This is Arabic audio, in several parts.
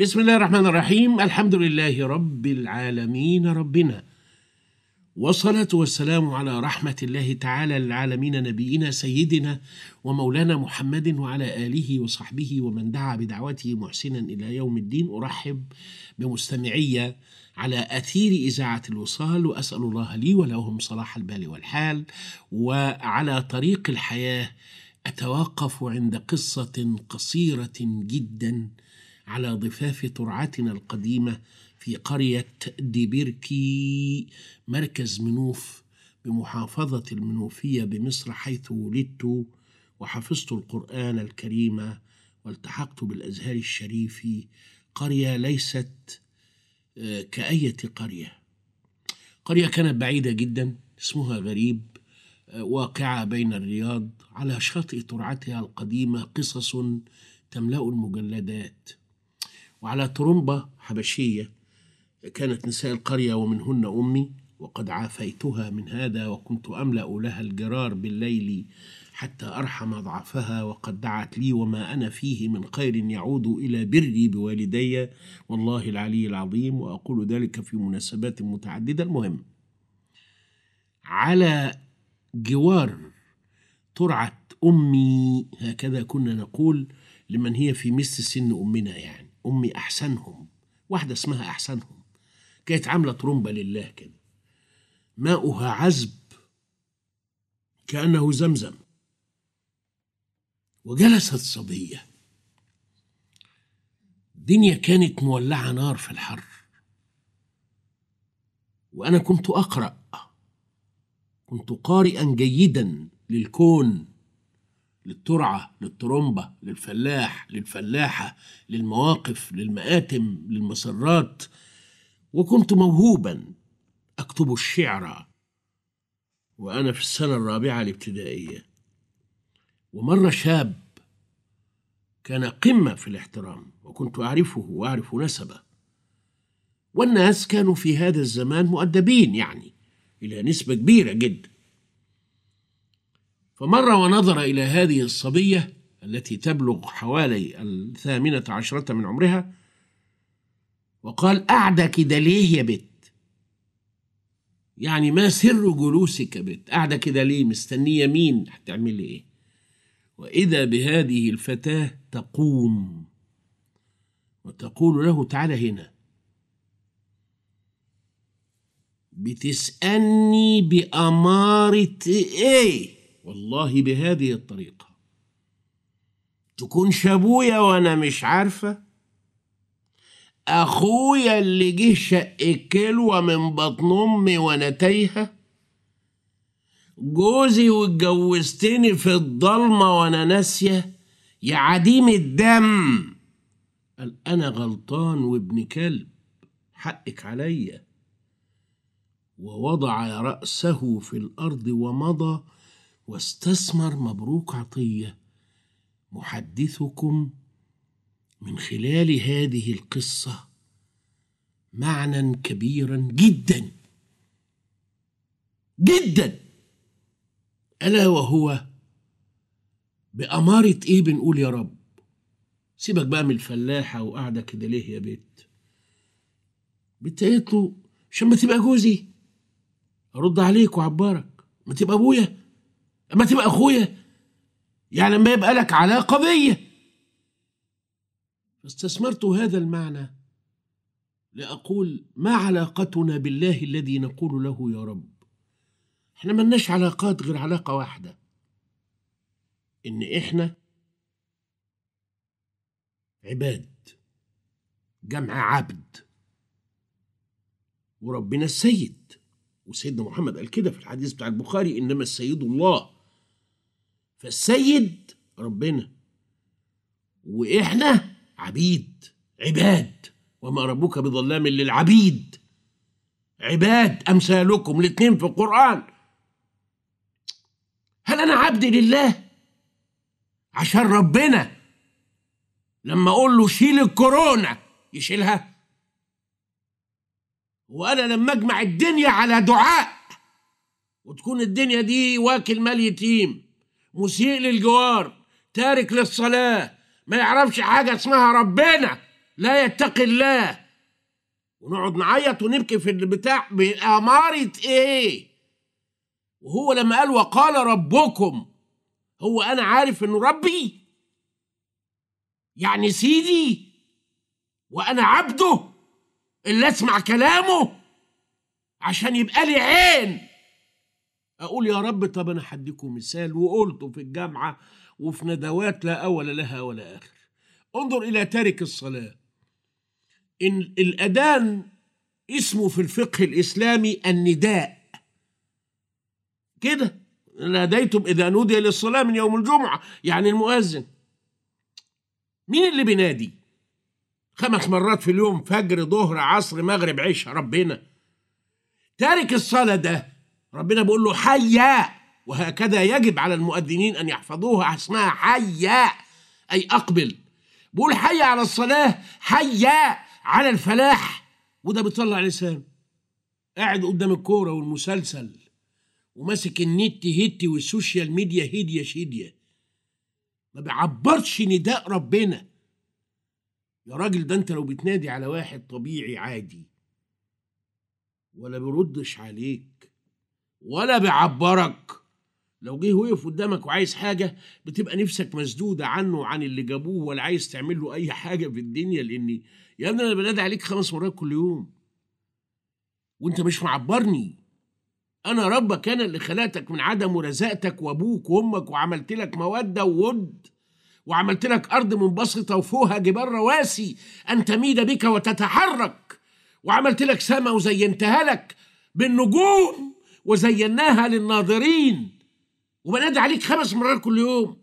بسم الله الرحمن الرحيم. الحمد لله رب العالمين ربنا. والصلاة والسلام على رحمة الله تعالى للعالمين نبينا سيدنا ومولانا محمد وعلى آله وصحبه ومن دعا بدعوته محسنا إلى يوم الدين. أرحب بمستمعي على أثير إذاعة الوصال وأسأل الله لي ولهم صلاح البال والحال وعلى طريق الحياة أتوقف عند قصة قصيرة جدا على ضفاف ترعتنا القديمة في قرية ديبيركي مركز منوف بمحافظة المنوفية بمصر حيث ولدت وحفظت القرآن الكريم والتحقت بالأزهر الشريف. قرية ليست آه، كأية قرية. قرية كانت بعيدة جدا اسمها غريب آه، واقعة بين الرياض. على شاطئ ترعتها القديمة قصص تملأ المجلدات. وعلى ترمبة حبشية كانت نساء القرية ومنهن أمي وقد عافيتها من هذا وكنت أملأ لها الجرار بالليل حتى أرحم ضعفها وقد دعت لي وما أنا فيه من خير يعود إلى بري بوالدي. والله العلي العظيم وأقول ذلك في مناسبات متعددة. المهم على جوار ترعة أمي هكذا كنا نقول لمن هي في مثل سن أمنا يعني. أمي أحسنهم. واحدة اسمها أحسنهم. كانت عاملة ترمبة لله كده. ماؤها عذب. كأنه زمزم. وجلست صبية. الدنيا كانت مولعة نار في الحر. وأنا كنت أقرأ. كنت قارئا جيدا للكون. للترعة للترمبة للفلاح للفلاحة للمواقف للمآتم للمسرات. وكنت موهوبا أكتب الشعر وأنا في السنة الرابعة الابتدائية. ومر شاب كان قمة في الاحترام وكنت أعرفه وأعرف نسبه. والناس كانوا في هذا الزمان مؤدبين يعني إلى نسبة كبيرة جدا. فمر ونظر إلى هذه الصبية التي تبلغ حوالي الثامنة عشرة من عمرها وقال قاعدة كده ليه يا بت. يعني ما سر جلوسك يا بت؟ قاعدة كده ليه مستنية مين هتعملي إيه؟ وإذا بهذه الفتاة تقوم. وتقول له تعالى هنا. بتسألني بأمارة إيه؟ والله بهذه الطريقة. تكونش أبويا وأنا مش عارفة؟ أخويا اللي جه شق كلوة من بطن أمي وأنا تايهة؟ جوزي واتجوزتني في الضلمة وأنا ناسية؟ يا عديم الدم! قال أنا غلطان وابن كلب. حقك عليا. ووضع رأسه في الأرض ومضى واستثمر مبروك عطية. محدثكم من خلال هذه القصة معنى كبيرا جدا. جدا! ألا وهو بأمارة إيه بنقول يا رب. سيبك بقى من الفلاحة وقاعدة كده ليه يا بيت؟ بنت قالت له عشان ما تبقى جوزي. أرد عليك وعبارك. ما تبقى أبويا. اما تبقى أخويا. يعني لما يبقى لك علاقه بيا فاستثمرت هذا المعنى لأقول ما علاقتنا بالله الذي نقول له يا رب. إحنا ملناش علاقات غير علاقة واحدة. إن إحنا عباد جمع عبد. وربنا السيد. وسيدنا محمد قال كده في الحديث بتاع البخاري إنما السيد الله. فالسيد ربنا. وإحنا عبيد عباد. وما ربك بظلام للعبيد. عباد أمثالكم الاتنين في القرآن. هل أنا عبد لله؟ عشان ربنا. لما أقول له شيل الكورونا يشيلها. وأنا لما أجمع الدنيا على دعاء. وتكون الدنيا دي واكل مال يتيم. مسيء للجوار تارك للصلاة. ما يعرفش حاجة اسمها ربنا لا يتقي الله. ونقعد نعيط ونبكي في البتاع بأمارة إيه؟ وهو لما قال وقال ربكم هو أنا عارف إنه ربي. يعني سيدي وأنا عبده اللي أسمع كلامه عشان يبقى لي عين. أقول يا رب طب أنا هديكم مثال وقلته في الجامعة وفي ندوات لا أول لها ولا آخر. انظر إلى تارك الصلاة. إن الأذان اسمه في الفقه الإسلامي النداء. كده؟ ناديتم إذا نودي للصلاة من يوم الجمعة. يعني المؤذن. مين اللي بينادي؟ خمس مرات في اليوم فجر ظهر عصر مغرب عشاء ربنا. تارك الصلاة ده ربنا بيقول له حي وهكذا يجب على المؤذنين أن يحفظوها اسمها حي أي أقبل. بيقول حي على الصلاة حيا على الفلاح. وده بيطلع لسان. قاعد قدام الكورة والمسلسل وماسك النت هتي وال social media هديه شديه ما بيعبرش نداء ربنا. يا راجل ده أنت لو بتنادي على واحد طبيعي عادي ولا بيردش عليك. ولا بيعبرك. لو جه وقف قدامك وعايز حاجة بتبقى نفسك مسدودة عنه وعن اللي جابوه ولا عايز تعمل له أي حاجة في الدنيا لاني يا ابني أنا بنادي عليك خمس مرات كل يوم. وأنت مش معبرني. أنا ربك أنا اللي خلقتك من عدم ورزقتك وأبوك وأمك وعملت لك مودة وود وعملت لك أرض منبسطه وفوقها جبال رواسي. ان تميد بك وتتحرك. وعملت لك سما وزينتها لك بالنجوم. وزيناها للناظرين. وبنادي عليك خمس مرات كل يوم.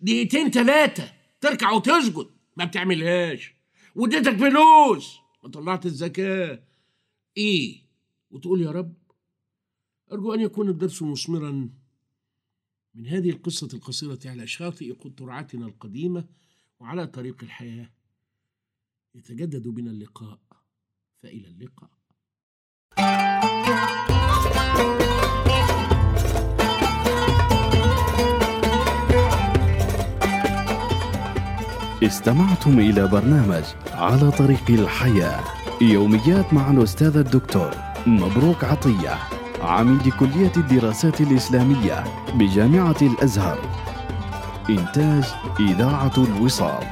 دقيقتين ثلاثة تركع وتسجد. ما بتعملهاش. واديتك فلوس ما طلعت الزكاة. إيه؟ وتقول يا رب أرجو أن يكون الدرس مثمرا. من هذه القصة القصيرة على شاطئ قطرعتنا القديمة وعلى طريق الحياة. يتجدد بنا اللقاء. فإلى اللقاء. استمعتم إلى برنامج على طريق الحياة. يوميات مع الأستاذ الدكتور مبروك عطية عميد كلية الدراسات الإسلامية بجامعة الأزهر. إنتاج إذاعة الوصال.